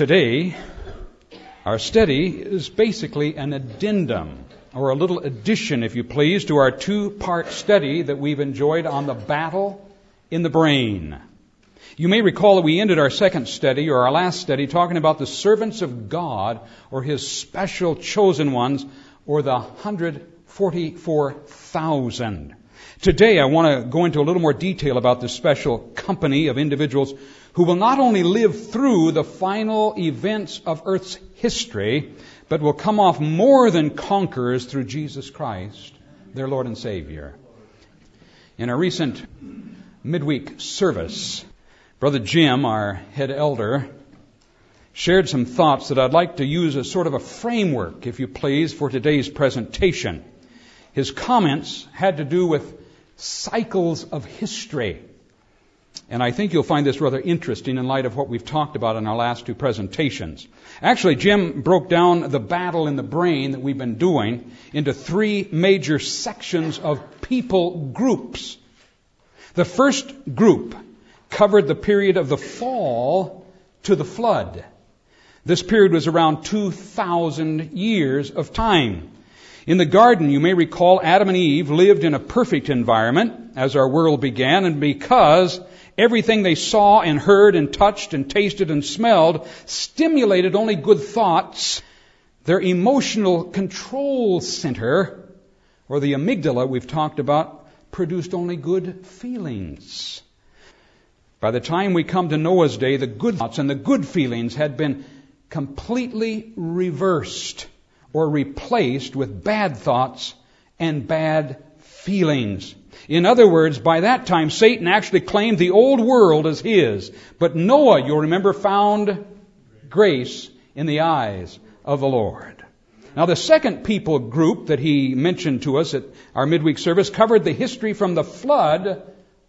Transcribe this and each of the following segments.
Today, our study is basically an addendum, or a little addition, if you please, to our two part study that we've enjoyed on the battle in the brain. You may recall that we ended our second study, or our last study, talking about the servants of God, or his special chosen ones, or the 144,000. Today, I want to go into a little more detail about this special company of individuals who will not only live through the final events of Earth's history, but will come off more than conquerors through Jesus Christ, their Lord and Savior. In a recent midweek service, Brother Jim, our head elder, shared some thoughts that I'd like to use as sort of a framework, if you please, for today's presentation. His comments had to do with cycles of history. And I think you'll find this rather interesting in light of what we've talked about in our last two presentations. Actually, Jim broke down the battle in the brain that we've been doing into three major sections of people groups. The first group covered the period of the fall to the flood. This period was around 2,000 years of time. In the garden, you may recall Adam and Eve lived in a perfect environment as our world began, and because everything they saw and heard and touched and tasted and smelled stimulated only good thoughts, their emotional control center, or the amygdala we've talked about, produced only good feelings. By the time we come to Noah's day, the good thoughts and the good feelings had been completely reversed or replaced with bad thoughts and bad feelings. In other words, by that time, Satan actually claimed the old world as his. But Noah, you'll remember, found grace in the eyes of the Lord. Now, the second people group that he mentioned to us at our midweek service covered the history from the flood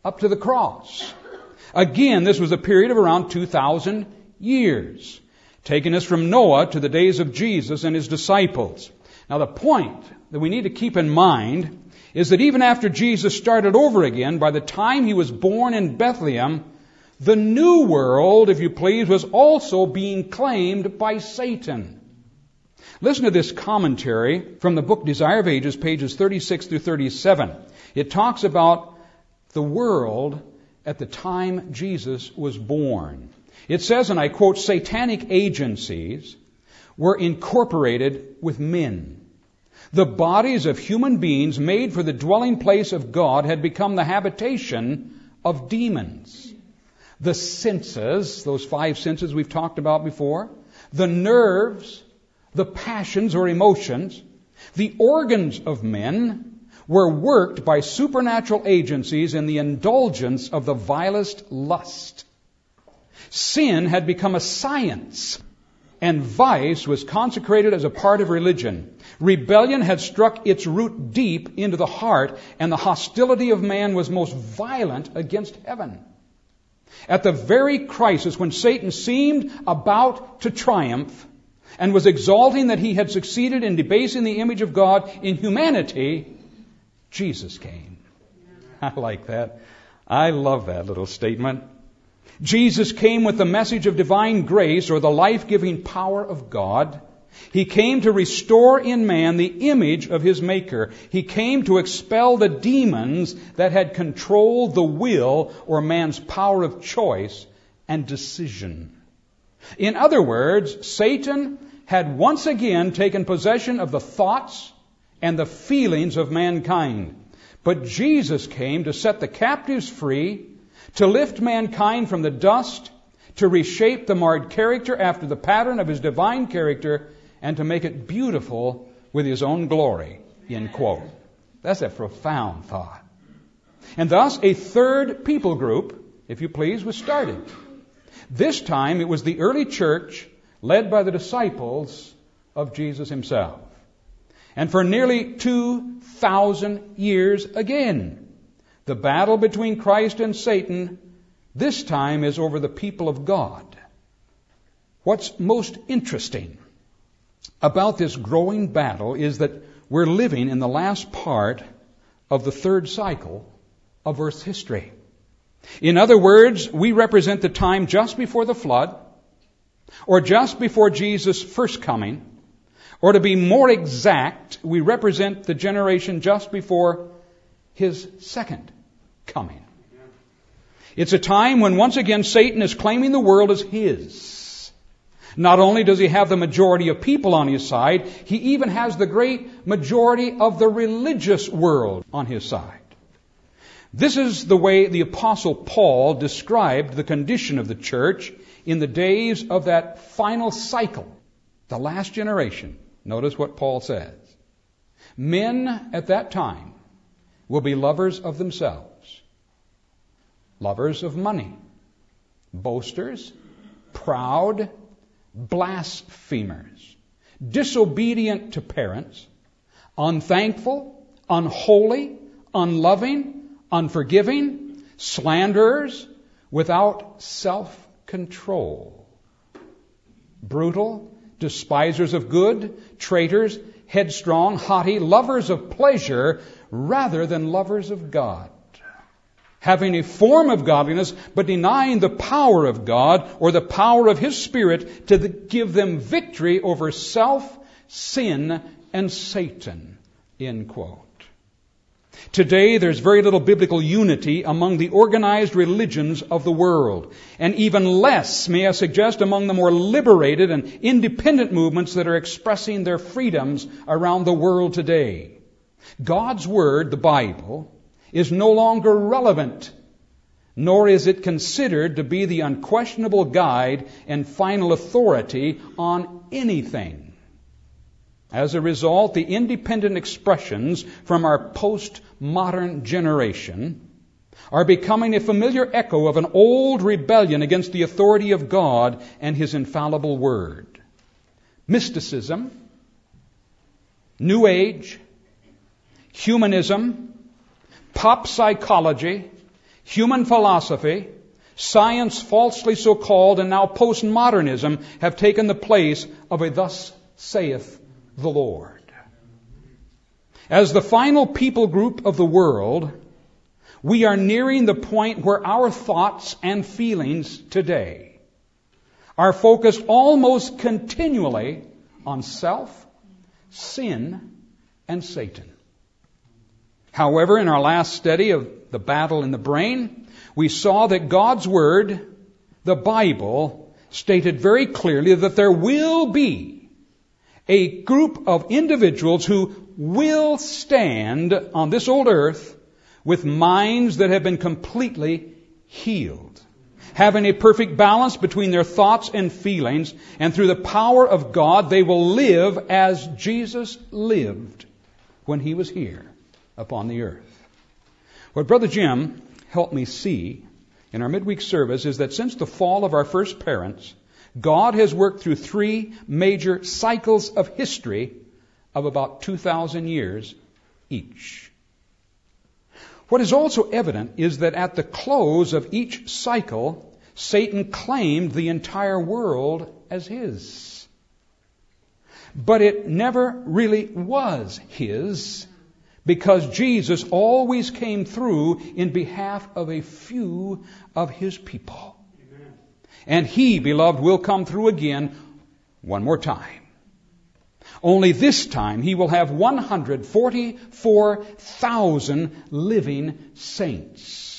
up to the cross. Again, this was a period of around 2,000 years taking us from Noah to the days of Jesus and his disciples. Now the point that we need to keep in mind is that even after Jesus started over again, by the time he was born in Bethlehem, the new world, if you please, was also being claimed by Satan. Listen to this commentary from the book Desire of Ages, pages 36 through 37. It talks about the world at the time Jesus was born. It says, and I quote, satanic agencies were incorporated with men. The bodies of human beings made for the dwelling place of God had become the habitation of demons. The senses, those five senses we've talked about before, the nerves, the passions or emotions, the organs of men were worked by supernatural agencies in the indulgence of the vilest lust. Sin had become a science, and vice was consecrated as a part of religion. Rebellion had struck its root deep into the heart, and the hostility of man was most violent against heaven. At the very crisis when Satan seemed about to triumph and was exalting that he had succeeded in debasing the image of God in humanity, Jesus came. I like that. I love that little statement. Jesus came with the message of divine grace or the life giving power of God. He came to restore in man the image of his Maker. He came to expel the demons that had controlled the will or man's power of choice and decision. In other words, Satan had once again taken possession of the thoughts and the feelings of mankind. But Jesus came to set the captives free to lift mankind from the dust, to reshape the marred character after the pattern of his divine character, and to make it beautiful with his own glory. End quote. That's a profound thought. And thus, a third people group, if you please, was started. This time, it was the early church led by the disciples of Jesus himself. And for nearly 2,000 years again, the battle between Christ and Satan this time is over the people of God. What's most interesting about this growing battle is that we're living in the last part of the third cycle of Earth's history. In other words, we represent the time just before the flood, or just before Jesus' first coming, or to be more exact, we represent the generation just before his second coming. It's a time when once again Satan is claiming the world as his. Not only does he have the majority of people on his side, he even has the great majority of the religious world on his side. This is the way the apostle Paul described the condition of the church in the days of that final cycle, the last generation. Notice what Paul says. Men at that time will be lovers of themselves lovers of money, boasters, proud, blasphemers, disobedient to parents, unthankful, unholy, unloving, unforgiving, slanderers, without self control, brutal, despisers of good, traitors, headstrong, haughty, lovers of pleasure rather than lovers of God having a form of godliness, but denying the power of God or the power of His Spirit to give them victory over self, sin, and Satan. End quote. Today, there's very little biblical unity among the organized religions of the world, and even less, may I suggest, among the more liberated and independent movements that are expressing their freedoms around the world today. God's Word, the Bible, is no longer relevant, nor is it considered to be the unquestionable guide and final authority on anything. As a result, the independent expressions from our postmodern generation are becoming a familiar echo of an old rebellion against the authority of God and His infallible Word. Mysticism, New Age, humanism, pop psychology, human philosophy, science falsely so called, and now postmodernism have taken the place of a thus saith the Lord. As the final people group of the world, we are nearing the point where our thoughts and feelings today are focused almost continually on self, sin, and Satan. However, in our last study of the battle in the brain, we saw that God's Word, the Bible, stated very clearly that there will be a group of individuals who will stand on this old earth with minds that have been completely healed, having a perfect balance between their thoughts and feelings, and through the power of God, they will live as Jesus lived when he was here upon the earth. What Brother Jim helped me see in our midweek service is that since the fall of our first parents, God has worked through three major cycles of history of about 2,000 years each. What is also evident is that at the close of each cycle, Satan claimed the entire world as his. But it never really was his because Jesus always came through in behalf of a few of his people. And he, beloved, will come through again one more time. Only this time he will have 144,000 living saints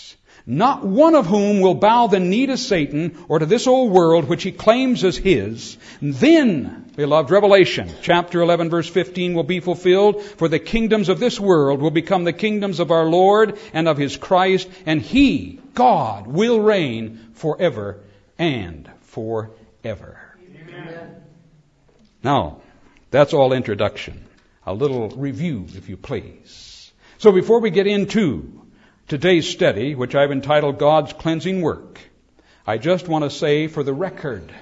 not one of whom will bow the knee to Satan or to this old world which he claims as his. Then, beloved, Revelation chapter 11 verse 15 will be fulfilled, for the kingdoms of this world will become the kingdoms of our Lord and of his Christ, and he, God, will reign forever and forever. Amen. Now, that's all introduction. A little review, if you please. So before we get into today's study, which I've entitled God's Cleansing Work, I just want to say for the record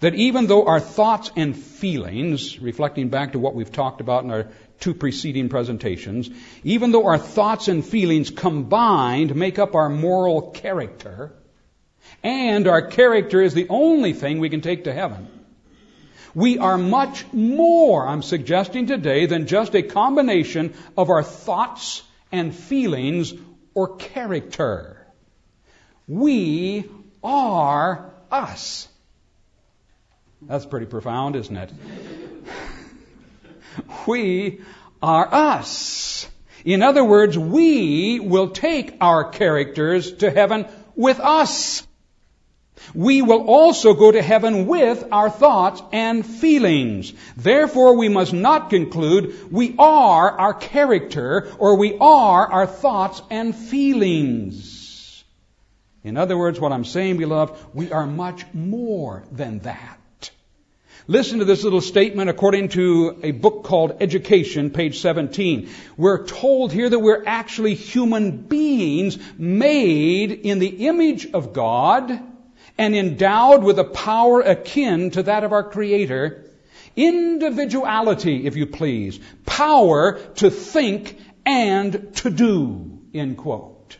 that even though our thoughts and feelings, reflecting back to what we've talked about in our two preceding presentations, even though our thoughts and feelings combined make up our moral character, and our character is the only thing we can take to heaven, we are much more, I'm suggesting today, than just a combination of our thoughts and feelings or character. We are us. That's pretty profound, isn't it? we are us. In other words, we will take our characters to heaven with us. We will also go to heaven with our thoughts and feelings. Therefore, we must not conclude we are our character or we are our thoughts and feelings. In other words, what I'm saying, beloved, we are much more than that. Listen to this little statement according to a book called Education, page 17. We're told here that we're actually human beings made in the image of God and endowed with a power akin to that of our Creator. Individuality, if you please. Power to think and to do. End quote.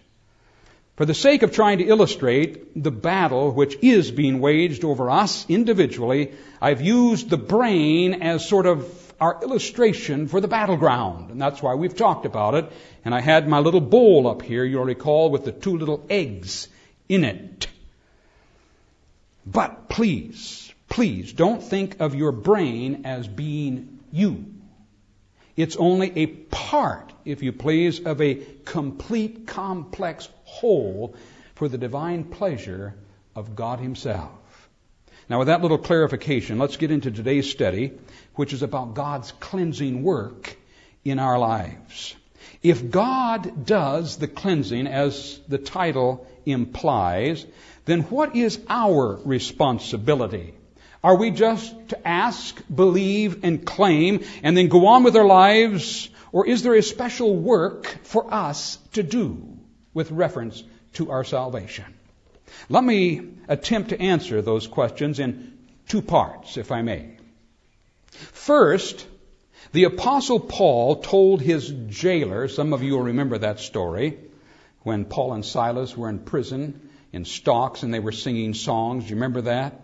For the sake of trying to illustrate the battle which is being waged over us individually, I've used the brain as sort of our illustration for the battleground. And that's why we've talked about it. And I had my little bowl up here, you'll recall, with the two little eggs in it. But please, please don't think of your brain as being you. It's only a part, if you please, of a complete complex whole for the divine pleasure of God Himself. Now, with that little clarification, let's get into today's study, which is about God's cleansing work in our lives. If God does the cleansing, as the title implies, then what is our responsibility? Are we just to ask, believe, and claim, and then go on with our lives? Or is there a special work for us to do? with reference to our salvation. Let me attempt to answer those questions in two parts, if I may. First, the Apostle Paul told his jailer, some of you will remember that story, when Paul and Silas were in prison in stocks and they were singing songs. Do you remember that?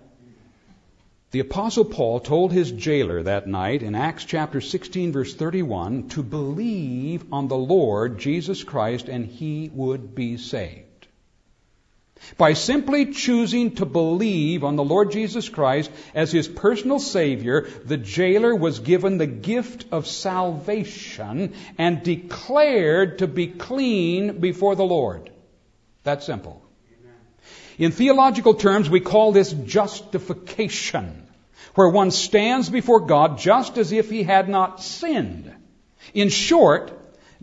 The Apostle Paul told his jailer that night in Acts chapter 16, verse 31, to believe on the Lord Jesus Christ and he would be saved. By simply choosing to believe on the Lord Jesus Christ as his personal Savior, the jailer was given the gift of salvation and declared to be clean before the Lord. That's simple. In theological terms, we call this justification where one stands before God just as if he had not sinned. In short,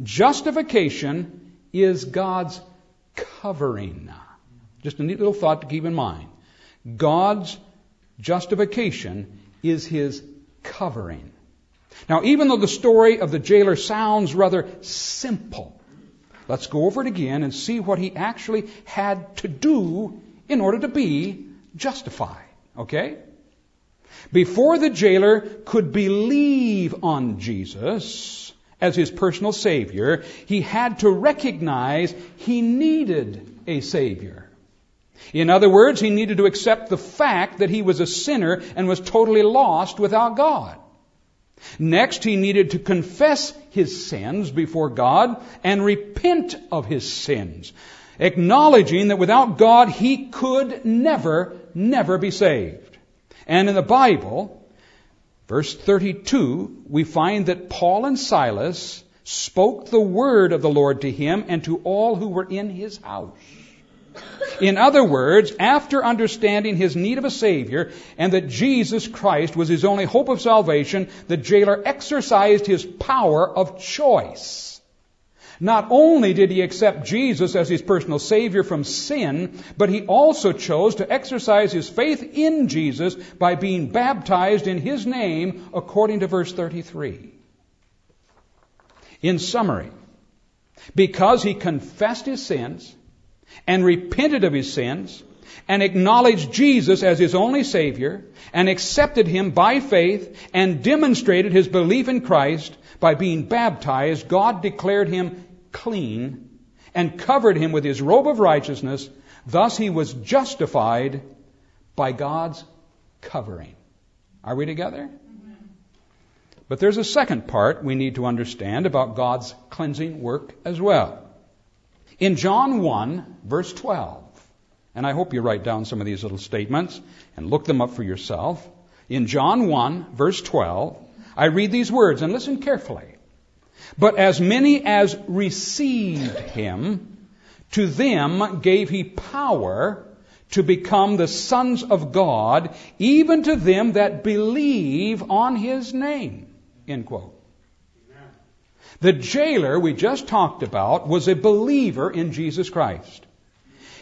justification is God's covering. Just a neat little thought to keep in mind. God's justification is his covering. Now, even though the story of the jailer sounds rather simple, let's go over it again and see what he actually had to do in order to be justified. Okay? Before the jailer could believe on Jesus as his personal Savior, he had to recognize he needed a Savior. In other words, he needed to accept the fact that he was a sinner and was totally lost without God. Next, he needed to confess his sins before God and repent of his sins, acknowledging that without God he could never, never be saved. And in the Bible, verse 32, we find that Paul and Silas spoke the word of the Lord to him and to all who were in his house. In other words, after understanding his need of a Savior and that Jesus Christ was his only hope of salvation, the jailer exercised his power of choice. Not only did he accept Jesus as his personal Savior from sin, but he also chose to exercise his faith in Jesus by being baptized in his name according to verse 33. In summary, because he confessed his sins and repented of his sins and acknowledged Jesus as his only Savior and accepted him by faith and demonstrated his belief in Christ by being baptized, God declared him clean and covered him with his robe of righteousness. Thus he was justified by God's covering. Are we together? But there's a second part we need to understand about God's cleansing work as well. In John 1, verse 12, and I hope you write down some of these little statements and look them up for yourself. In John 1, verse 12, I read these words, and listen carefully. But as many as received him, to them gave he power to become the sons of God, even to them that believe on his name. End quote. The jailer we just talked about was a believer in Jesus Christ.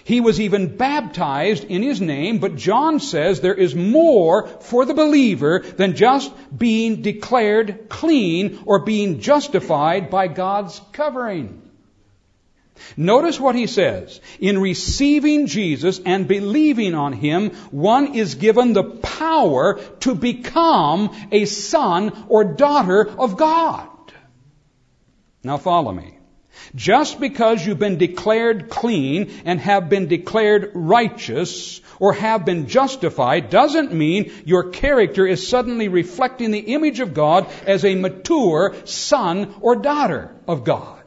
He was even baptized in his name, but John says there is more for the believer than just being declared clean or being justified by God's covering. Notice what he says. In receiving Jesus and believing on him, one is given the power to become a son or daughter of God. Now follow me. Just because you've been declared clean and have been declared righteous or have been justified doesn't mean your character is suddenly reflecting the image of God as a mature son or daughter of God.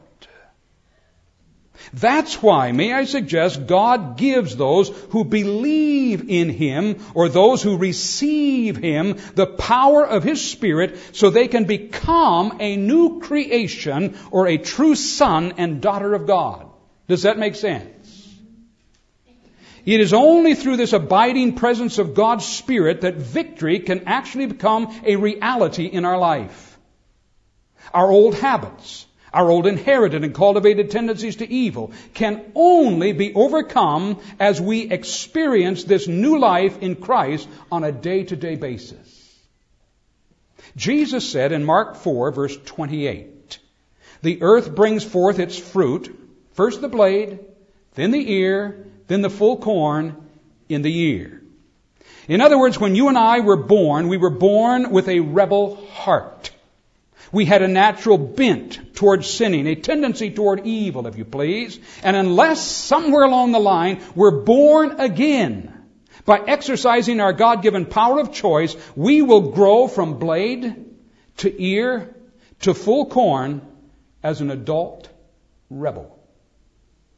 That's why, may I suggest, God gives those who believe in Him or those who receive Him the power of His Spirit so they can become a new creation or a true son and daughter of God. Does that make sense? It is only through this abiding presence of God's Spirit that victory can actually become a reality in our life. Our old habits, our old inherited and cultivated tendencies to evil can only be overcome as we experience this new life in Christ on a day to day basis. Jesus said in Mark 4, verse 28, The earth brings forth its fruit, first the blade, then the ear, then the full corn in the ear. In other words, when you and I were born, we were born with a rebel heart. We had a natural bent toward sinning, a tendency toward evil, if you please. And unless somewhere along the line we're born again by exercising our God-given power of choice, we will grow from blade to ear to full corn as an adult rebel.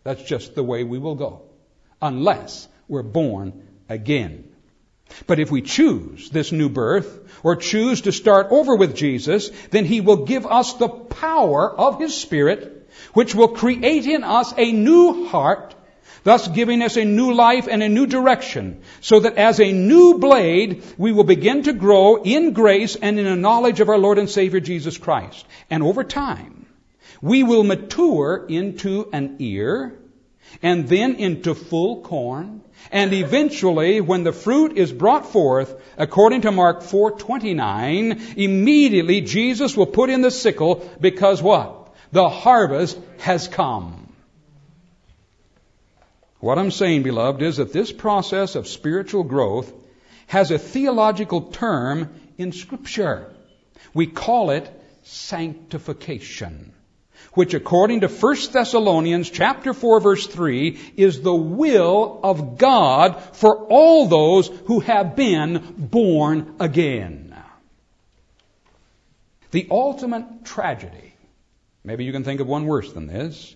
That's just the way we will go. Unless we're born again. But if we choose this new birth, or choose to start over with Jesus, then He will give us the power of His Spirit, which will create in us a new heart, thus giving us a new life and a new direction, so that as a new blade, we will begin to grow in grace and in a knowledge of our Lord and Savior Jesus Christ. And over time, we will mature into an ear, and then into full corn, and eventually, when the fruit is brought forth, according to Mark 4:29, immediately Jesus will put in the sickle because what? The harvest has come. What I'm saying, beloved, is that this process of spiritual growth has a theological term in Scripture. We call it sanctification which according to 1 Thessalonians chapter 4 verse 3 is the will of God for all those who have been born again. The ultimate tragedy, maybe you can think of one worse than this,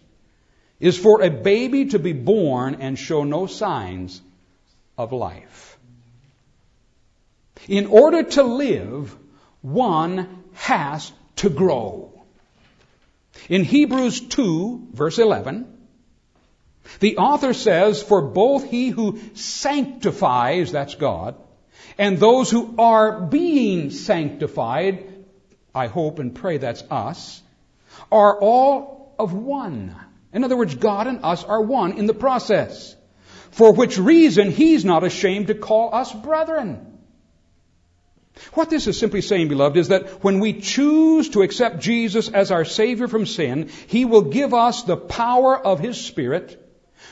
is for a baby to be born and show no signs of life. In order to live, one has to grow. In Hebrews 2, verse 11, the author says, For both he who sanctifies, that's God, and those who are being sanctified, I hope and pray that's us, are all of one. In other words, God and us are one in the process. For which reason he's not ashamed to call us brethren. What this is simply saying, beloved, is that when we choose to accept Jesus as our Savior from sin, He will give us the power of His Spirit,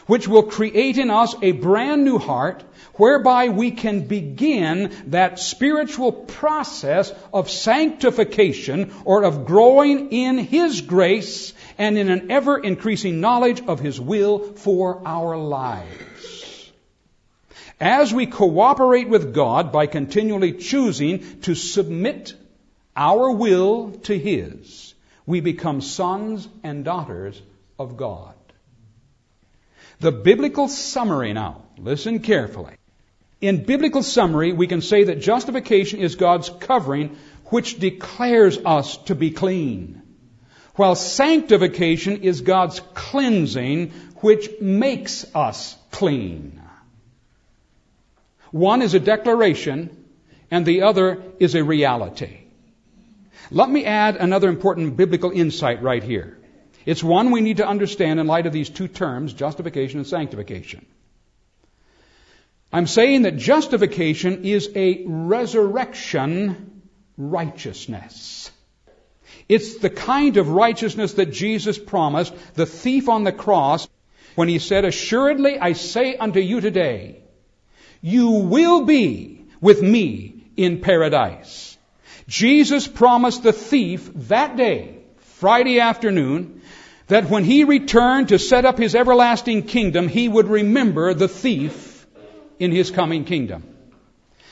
which will create in us a brand new heart, whereby we can begin that spiritual process of sanctification or of growing in His grace and in an ever increasing knowledge of His will for our lives. As we cooperate with God by continually choosing to submit our will to His, we become sons and daughters of God. The biblical summary now, listen carefully, In biblical summary, we can say that justification is God's covering which declares us to be clean, while sanctification is God's cleansing which makes us clean. One is a declaration and the other is a reality. Let me add another important biblical insight right here. It's one we need to understand in light of these two terms, justification and sanctification. I'm saying that justification is a resurrection righteousness. It's the kind of righteousness that Jesus promised the thief on the cross when he said, Assuredly I say unto you today, you will be with me in paradise. Jesus promised the thief that day, Friday afternoon, that when he returned to set up his everlasting kingdom, he would remember the thief in his coming kingdom.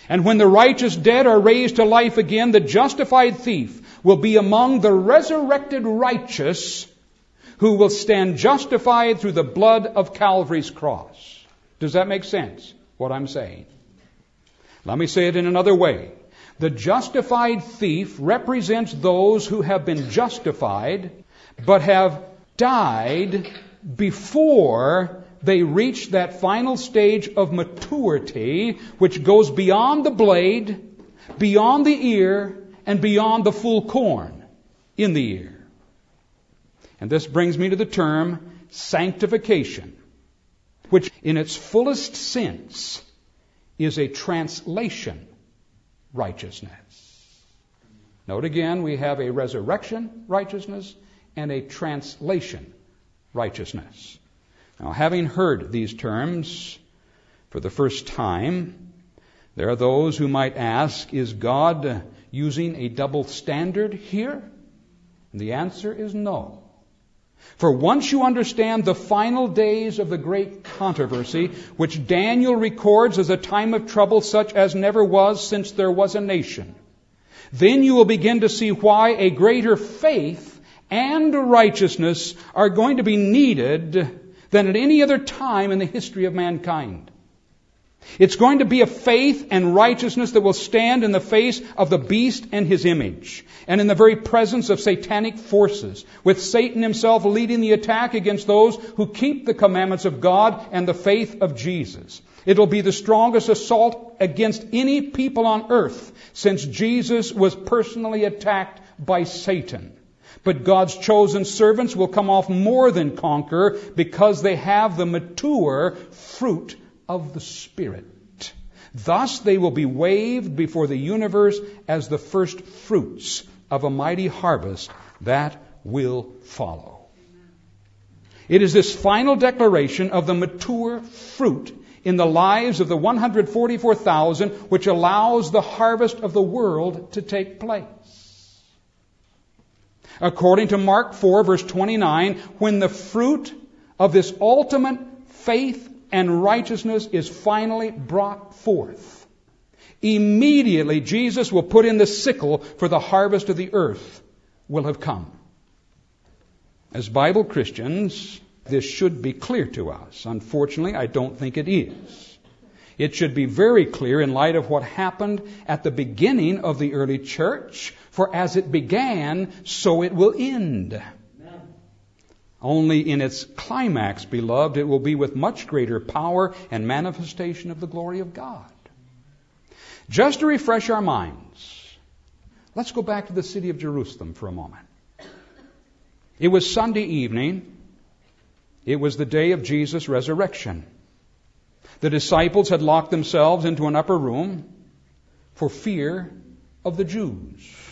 And when the righteous dead are raised to life again, the justified thief will be among the resurrected righteous who will stand justified through the blood of Calvary's cross. Does that make sense, what I'm saying? Let me say it in another way. The justified thief represents those who have been justified, but have died before they reach that final stage of maturity, which goes beyond the blade, beyond the ear, and beyond the full corn in the ear. And this brings me to the term sanctification, which in its fullest sense is a translation righteousness. Note again, we have a resurrection righteousness and a translation righteousness. Now, having heard these terms for the first time, there are those who might ask, is God using a double standard here? And the answer is no. For once you understand the final days of the great controversy, which Daniel records as a time of trouble such as never was since there was a nation, then you will begin to see why a greater faith and righteousness are going to be needed than at any other time in the history of mankind. It's going to be a faith and righteousness that will stand in the face of the beast and his image, and in the very presence of satanic forces, with Satan himself leading the attack against those who keep the commandments of God and the faith of Jesus. It will be the strongest assault against any people on earth since Jesus was personally attacked by Satan. But God's chosen servants will come off more than conquer because they have the mature fruit of the Spirit. Thus they will be waved before the universe as the first fruits of a mighty harvest that will follow. It is this final declaration of the mature fruit in the lives of the 144,000 which allows the harvest of the world to take place. According to Mark 4 verse 29, when the fruit of this ultimate faith and righteousness is finally brought forth. Immediately, Jesus will put in the sickle for the harvest of the earth will have come. As Bible Christians, this should be clear to us. Unfortunately, I don't think it is. It should be very clear in light of what happened at the beginning of the early church, for as it began, so it will end. Only in its climax, beloved, it will be with much greater power and manifestation of the glory of God. Just to refresh our minds, let's go back to the city of Jerusalem for a moment. It was Sunday evening. It was the day of Jesus' resurrection. The disciples had locked themselves into an upper room for fear of the Jews.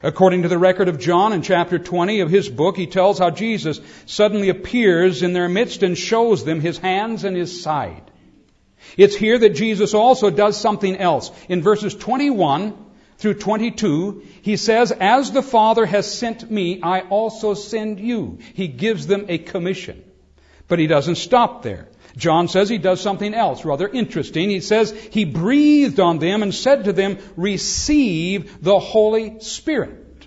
According to the record of John in chapter 20 of his book, he tells how Jesus suddenly appears in their midst and shows them his hands and his side. It's here that Jesus also does something else. In verses 21 through 22, he says, As the Father has sent me, I also send you. He gives them a commission. But he doesn't stop there. John says he does something else rather interesting. He says he breathed on them and said to them, receive the Holy Spirit.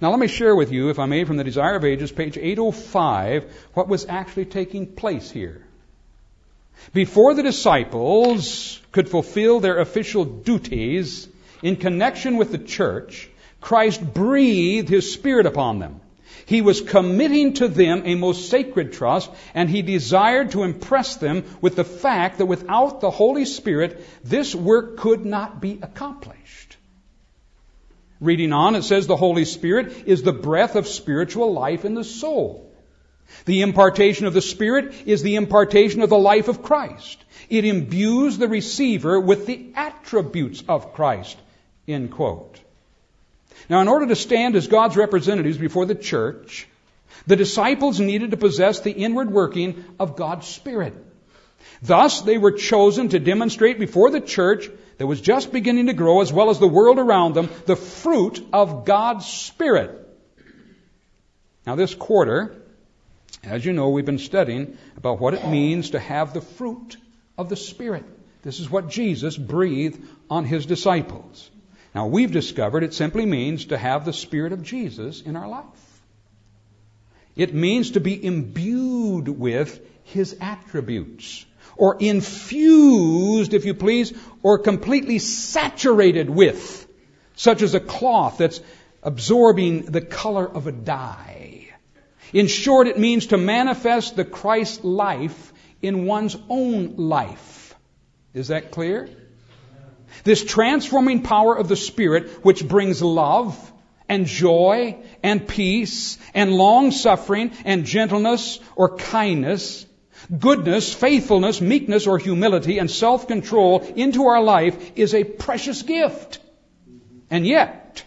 Now let me share with you, if I may, from the Desire of Ages, page 805, what was actually taking place here. Before the disciples could fulfill their official duties in connection with the church, Christ breathed His Spirit upon them. He was committing to them a most sacred trust, and he desired to impress them with the fact that without the Holy Spirit, this work could not be accomplished. Reading on, it says the Holy Spirit is the breath of spiritual life in the soul. The impartation of the Spirit is the impartation of the life of Christ. It imbues the receiver with the attributes of Christ. End quote. Now, in order to stand as God's representatives before the church, the disciples needed to possess the inward working of God's Spirit. Thus, they were chosen to demonstrate before the church that was just beginning to grow, as well as the world around them, the fruit of God's Spirit. Now, this quarter, as you know, we've been studying about what it means to have the fruit of the Spirit. This is what Jesus breathed on his disciples. Now, we've discovered it simply means to have the Spirit of Jesus in our life. It means to be imbued with His attributes, or infused, if you please, or completely saturated with, such as a cloth that's absorbing the color of a dye. In short, it means to manifest the Christ life in one's own life. Is that clear? This transforming power of the Spirit, which brings love and joy and peace and long suffering and gentleness or kindness, goodness, faithfulness, meekness or humility and self control into our life is a precious gift. And yet,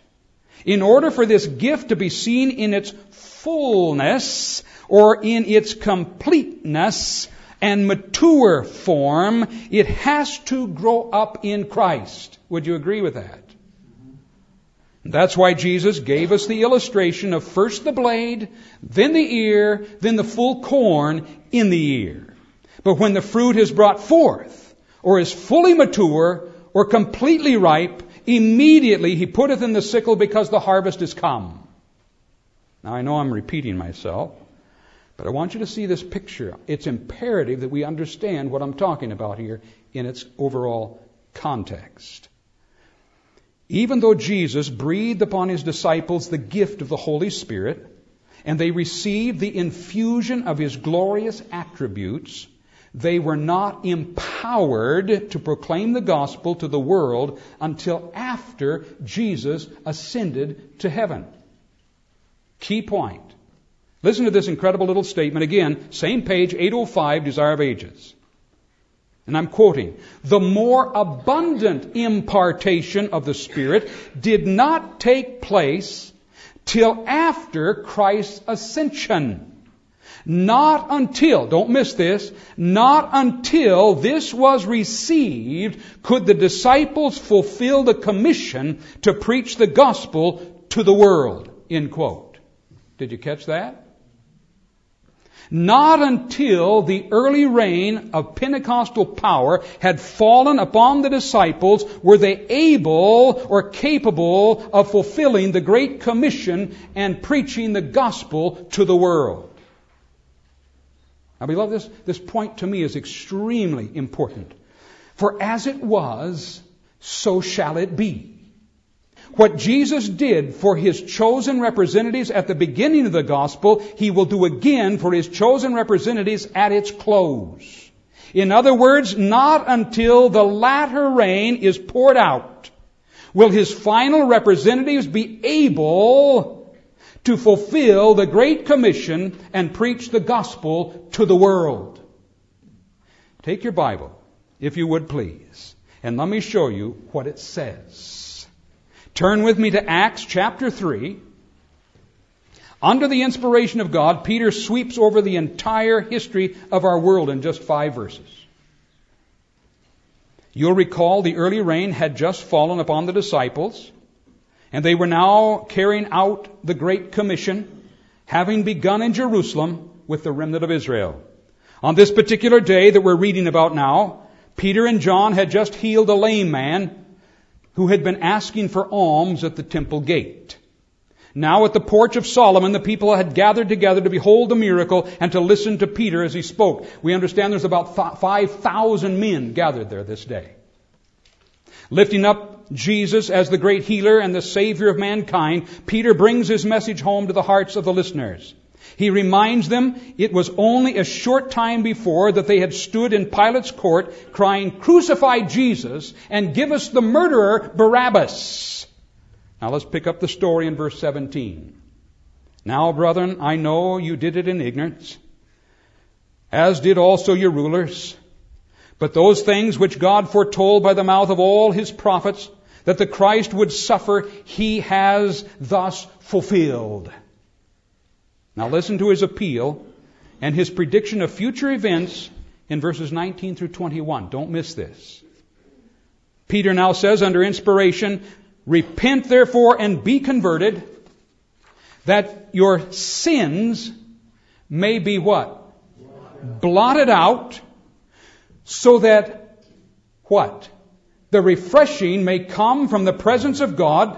in order for this gift to be seen in its fullness or in its completeness, and mature form, it has to grow up in Christ. Would you agree with that? That's why Jesus gave us the illustration of first the blade, then the ear, then the full corn in the ear. But when the fruit is brought forth, or is fully mature, or completely ripe, immediately he putteth in the sickle because the harvest is come. Now I know I'm repeating myself, but I want you to see this picture. It's imperative that we understand what I'm talking about here in its overall context. Even though Jesus breathed upon his disciples the gift of the Holy Spirit, and they received the infusion of his glorious attributes, they were not empowered to proclaim the gospel to the world until after Jesus ascended to heaven. Key point. Listen to this incredible little statement again, same page, 805, Desire of Ages. And I'm quoting, the more abundant impartation of the Spirit did not take place till after Christ's ascension. Not until, don't miss this, not until this was received could the disciples fulfill the commission to preach the gospel to the world. End quote. Did you catch that? Not until the early rain of Pentecostal power had fallen upon the disciples were they able or capable of fulfilling the Great Commission and preaching the gospel to the world. Now, beloved, this, this point to me is extremely important. For as it was, so shall it be. What Jesus did for his chosen representatives at the beginning of the gospel, he will do again for his chosen representatives at its close. In other words, not until the latter rain is poured out will his final representatives be able to fulfill the Great Commission and preach the gospel to the world. Take your Bible, if you would please, and let me show you what it says. Turn with me to Acts chapter 3. Under the inspiration of God, Peter sweeps over the entire history of our world in just five verses. You'll recall the early rain had just fallen upon the disciples, and they were now carrying out the Great Commission, having begun in Jerusalem with the remnant of Israel. On this particular day that we're reading about now, Peter and John had just healed a lame man who had been asking for alms at the temple gate. Now at the porch of Solomon, the people had gathered together to behold the miracle and to listen to Peter as he spoke. We understand there's about 5,000 men gathered there this day. Lifting up Jesus as the great healer and the savior of mankind, Peter brings his message home to the hearts of the listeners. He reminds them it was only a short time before that they had stood in Pilate's court crying, Crucify Jesus and give us the murderer Barabbas. Now let's pick up the story in verse 17. Now, brethren, I know you did it in ignorance, as did also your rulers. But those things which God foretold by the mouth of all his prophets, that the Christ would suffer, he has thus fulfilled. Now listen to his appeal and his prediction of future events in verses 19 through 21. Don't miss this. Peter now says under inspiration, Repent therefore and be converted, that your sins may be what? Blotted out, so that what? The refreshing may come from the presence of God,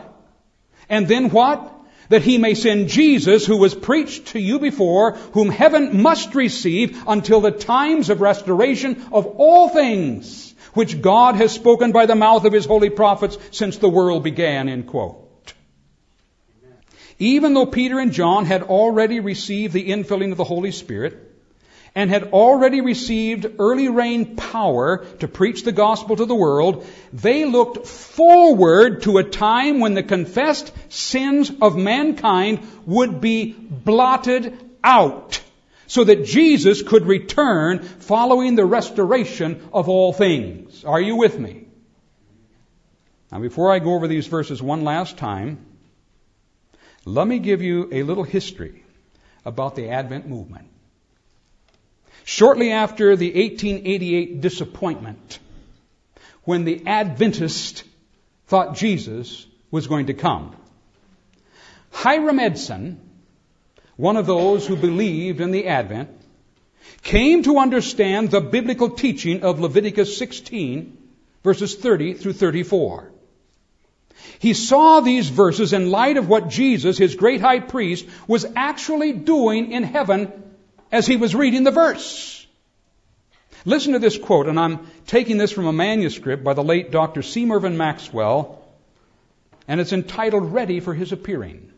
and then what? That he may send Jesus, who was preached to you before, whom heaven must receive until the times of restoration of all things which God has spoken by the mouth of his holy prophets since the world began, end quote. Even though Peter and John had already received the infilling of the Holy Spirit, and had already received early rain power to preach the gospel to the world, they looked forward to a time when the confessed sins of mankind would be blotted out so that Jesus could return following the restoration of all things. Are you with me? Now, before I go over these verses one last time, let me give you a little history about the Advent movement. Shortly after the 1888 disappointment, when the Adventists thought Jesus was going to come, Hiram Edson one of those who believed in the Advent, came to understand the biblical teaching of Leviticus 16, verses 30 through 34. He saw these verses in light of what Jesus, his great high priest, was actually doing in heaven as he was reading the verse. Listen to this quote, and I'm taking this from a manuscript by the late Dr. C. Mervyn Maxwell, and it's entitled Ready for His Appearing.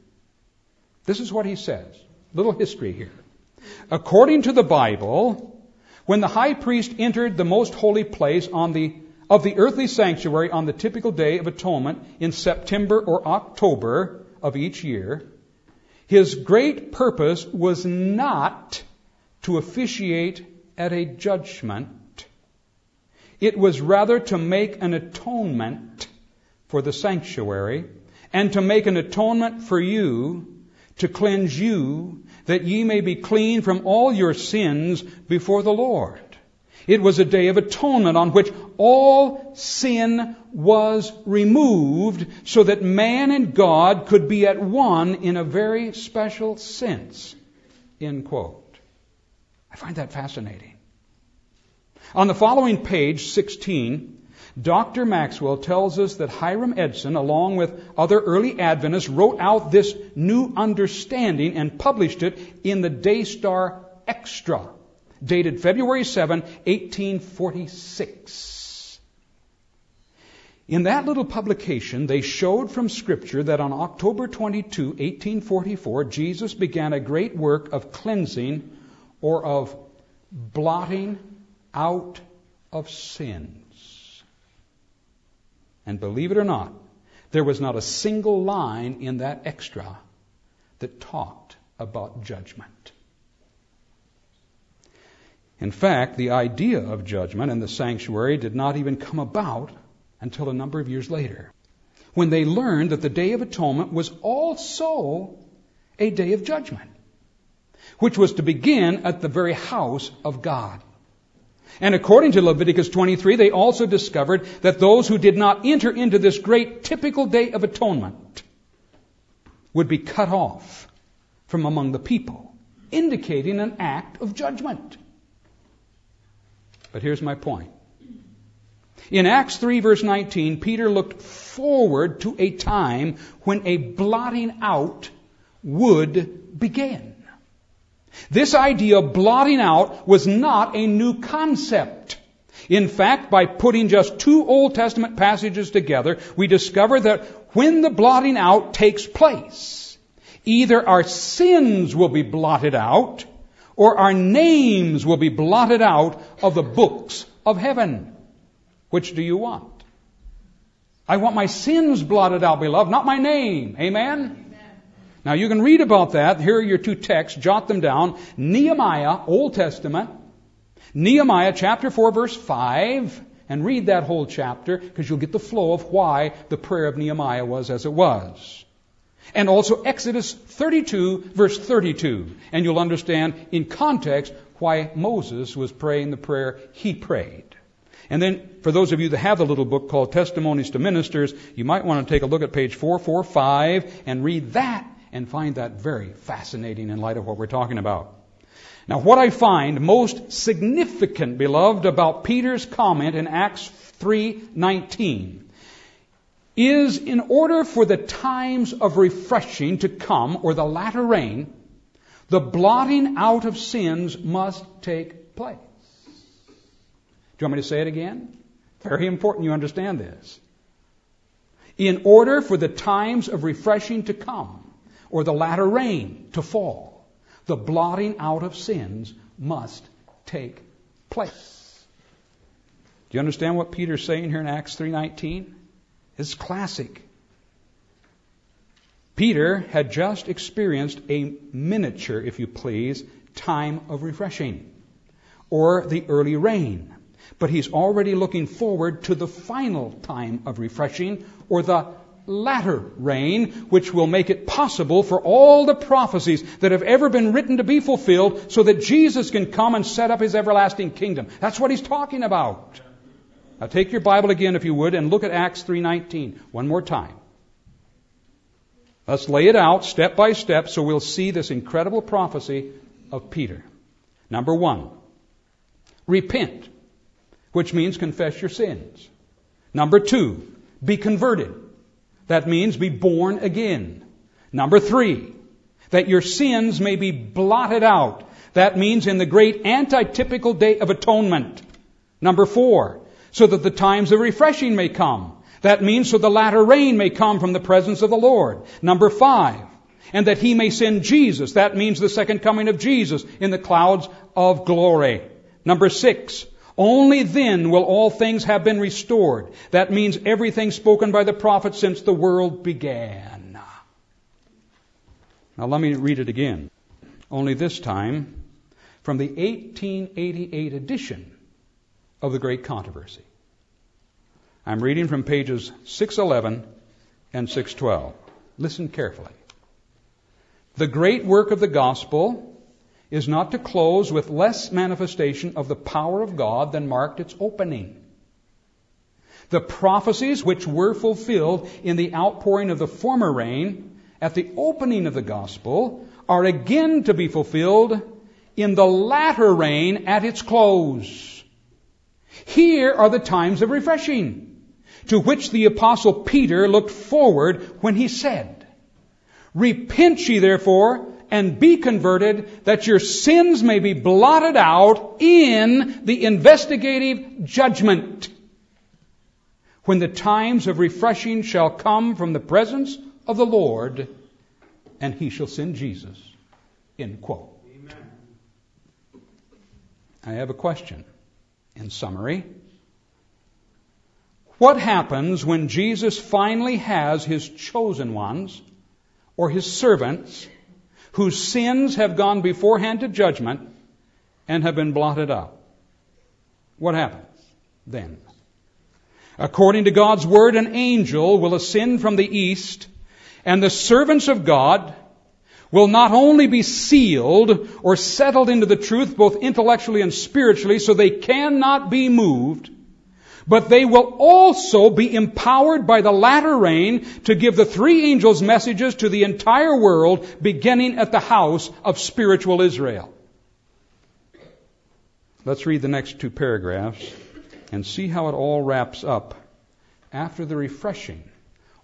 This is what he says. Little history here. According to the Bible, when the high priest entered the most holy place on the of the earthly sanctuary on the typical day of atonement in September or October of each year, his great purpose was not to officiate at a judgment. It was rather to make an atonement for the sanctuary and to make an atonement for you to cleanse you, that ye may be clean from all your sins before the Lord. It was a day of atonement on which all sin was removed so that man and God could be at one in a very special sense. End quote. I find that fascinating. On the following page, 16, Dr. Maxwell tells us that Hiram Edson, along with other early Adventists, wrote out this new understanding and published it in the Daystar Extra, dated February 7, 1846. In that little publication, they showed from Scripture that on October 22, 1844, Jesus began a great work of cleansing or of blotting out of sins. And believe it or not, there was not a single line in that extra that talked about judgment. In fact, the idea of judgment in the sanctuary did not even come about until a number of years later, when they learned that the Day of Atonement was also a day of judgment, which was to begin at the very house of God. And according to Leviticus 23, they also discovered that those who did not enter into this great typical day of atonement would be cut off from among the people, indicating an act of judgment. But here's my point. In Acts 3 verse 19, Peter looked forward to a time when a blotting out would begin. This idea of blotting out was not a new concept. In fact, by putting just two Old Testament passages together, we discover that when the blotting out takes place, either our sins will be blotted out, or our names will be blotted out of the books of heaven. Which do you want? I want my sins blotted out, beloved, not my name. Amen? Now you can read about that. Here are your two texts. Jot them down. Nehemiah, Old Testament. Nehemiah chapter 4 verse 5. And read that whole chapter because you'll get the flow of why the prayer of Nehemiah was as it was. And also Exodus 32 verse 32. And you'll understand in context why Moses was praying the prayer he prayed. And then, for those of you that have the little book called Testimonies to Ministers, you might want to take a look at page 445 and read that and find that very fascinating in light of what we're talking about. Now, what I find most significant, beloved, about Peter's comment in Acts 3:19 is in order for the times of refreshing to come, or the latter rain, the blotting out of sins must take place. Do you want me to say it again? Very important you understand this. In order for the times of refreshing to come, or the latter rain to fall, the blotting out of sins must take place. Do you understand what Peter's saying here in Acts 3:19? It's classic. Peter had just experienced a miniature, if you please, time of refreshing, or the early rain. But he's already looking forward to the final time of refreshing, or the latter rain, which will make it possible for all the prophecies that have ever been written to be fulfilled so that Jesus can come and set up his everlasting kingdom. That's what he's talking about. Now take your Bible again if you would and look at Acts 3:19 one more time. Let's lay it out step by step so we'll see this incredible prophecy of Peter. Number 1. Repent, which means confess your sins. Number 2. Be converted that means be born again. Number three, that your sins may be blotted out. That means in the great antitypical day of atonement. Number four, so that the times of refreshing may come. That means so the latter rain may come from the presence of the Lord. Number five, and that he may send Jesus. That means the second coming of Jesus in the clouds of glory. Number six, only then will all things have been restored. That means everything spoken by the prophet since the world began. Now let me read it again. Only this time from the 1888 edition of the Great Controversy. I'm reading from pages 611 and 612. Listen carefully. The great work of the gospel is not to close with less manifestation of the power of God than marked its opening. The prophecies which were fulfilled in the outpouring of the former rain at the opening of the gospel are again to be fulfilled in the latter rain at its close. Here are the times of refreshing to which the apostle Peter looked forward when he said, Repent ye therefore and be converted that your sins may be blotted out in the investigative judgment when the times of refreshing shall come from the presence of the Lord and he shall send Jesus. End quote. Amen. I have a question. In summary, what happens when Jesus finally has his chosen ones or his servants whose sins have gone beforehand to judgment and have been blotted out. What happens then? According to God's word, an angel will ascend from the east, and the servants of God will not only be sealed or settled into the truth both intellectually and spiritually so they cannot be moved, but they will also be empowered by the latter rain to give the three angels messages to the entire world, beginning at the house of spiritual Israel. Let's read the next two paragraphs and see how it all wraps up after the refreshing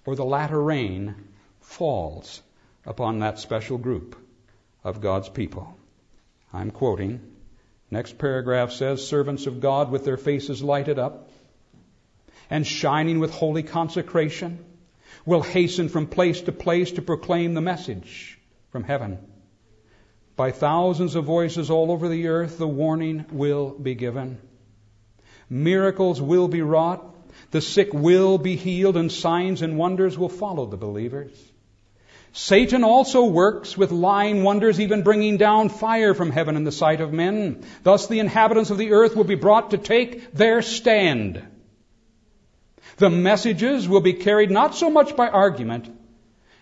or the latter rain falls upon that special group of God's people. I'm quoting. Next paragraph says, Servants of God with their faces lighted up and shining with holy consecration will hasten from place to place to proclaim the message from heaven. By thousands of voices all over the earth, the warning will be given. Miracles will be wrought, the sick will be healed, and signs and wonders will follow the believers. Satan also works with lying wonders, even bringing down fire from heaven in the sight of men. Thus the inhabitants of the earth will be brought to take their stand. The messages will be carried not so much by argument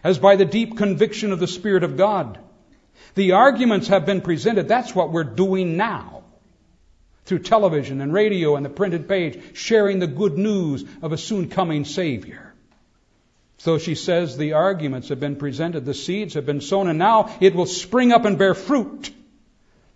as by the deep conviction of the Spirit of God. The arguments have been presented. That's what we're doing now. Through television and radio and the printed page, sharing the good news of a soon coming Savior. So she says the arguments have been presented, the seeds have been sown, and now it will spring up and bear fruit.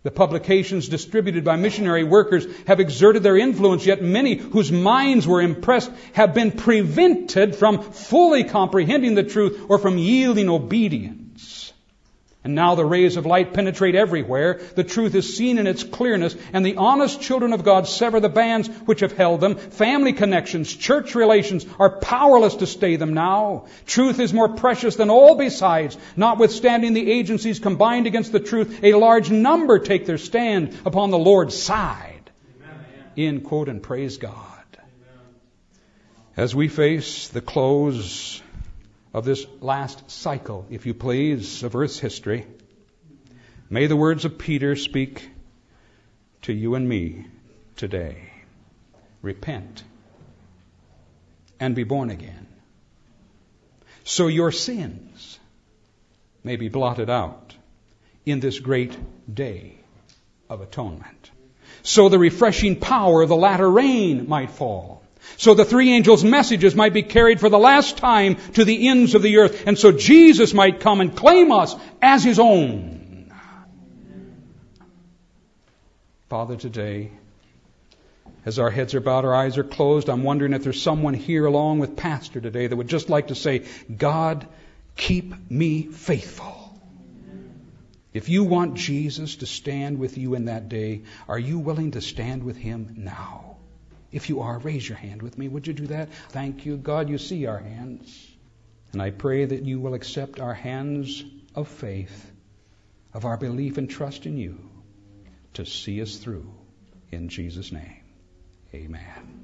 The publications distributed by missionary workers have exerted their influence, yet many whose minds were impressed have been prevented from fully comprehending the truth or from yielding obedience. And now the rays of light penetrate everywhere. The truth is seen in its clearness, and the honest children of God sever the bands which have held them. Family connections, church relations are powerless to stay them now. Truth is more precious than all besides. Notwithstanding the agencies combined against the truth, a large number take their stand upon the Lord's side. End quote and praise God. As we face the close of this last cycle, if you please, of Earth's history, may the words of Peter speak to you and me today. Repent and be born again. So your sins may be blotted out in this great day of atonement. So the refreshing power of the latter rain might fall so the three angels' messages might be carried for the last time to the ends of the earth, and so Jesus might come and claim us as his own. Father, today, as our heads are bowed, our eyes are closed, I'm wondering if there's someone here along with Pastor today that would just like to say, God, keep me faithful. If you want Jesus to stand with you in that day, are you willing to stand with him now? If you are, raise your hand with me. Would you do that? Thank you, God. You see our hands. And I pray that you will accept our hands of faith, of our belief and trust in you to see us through. In Jesus' name, amen.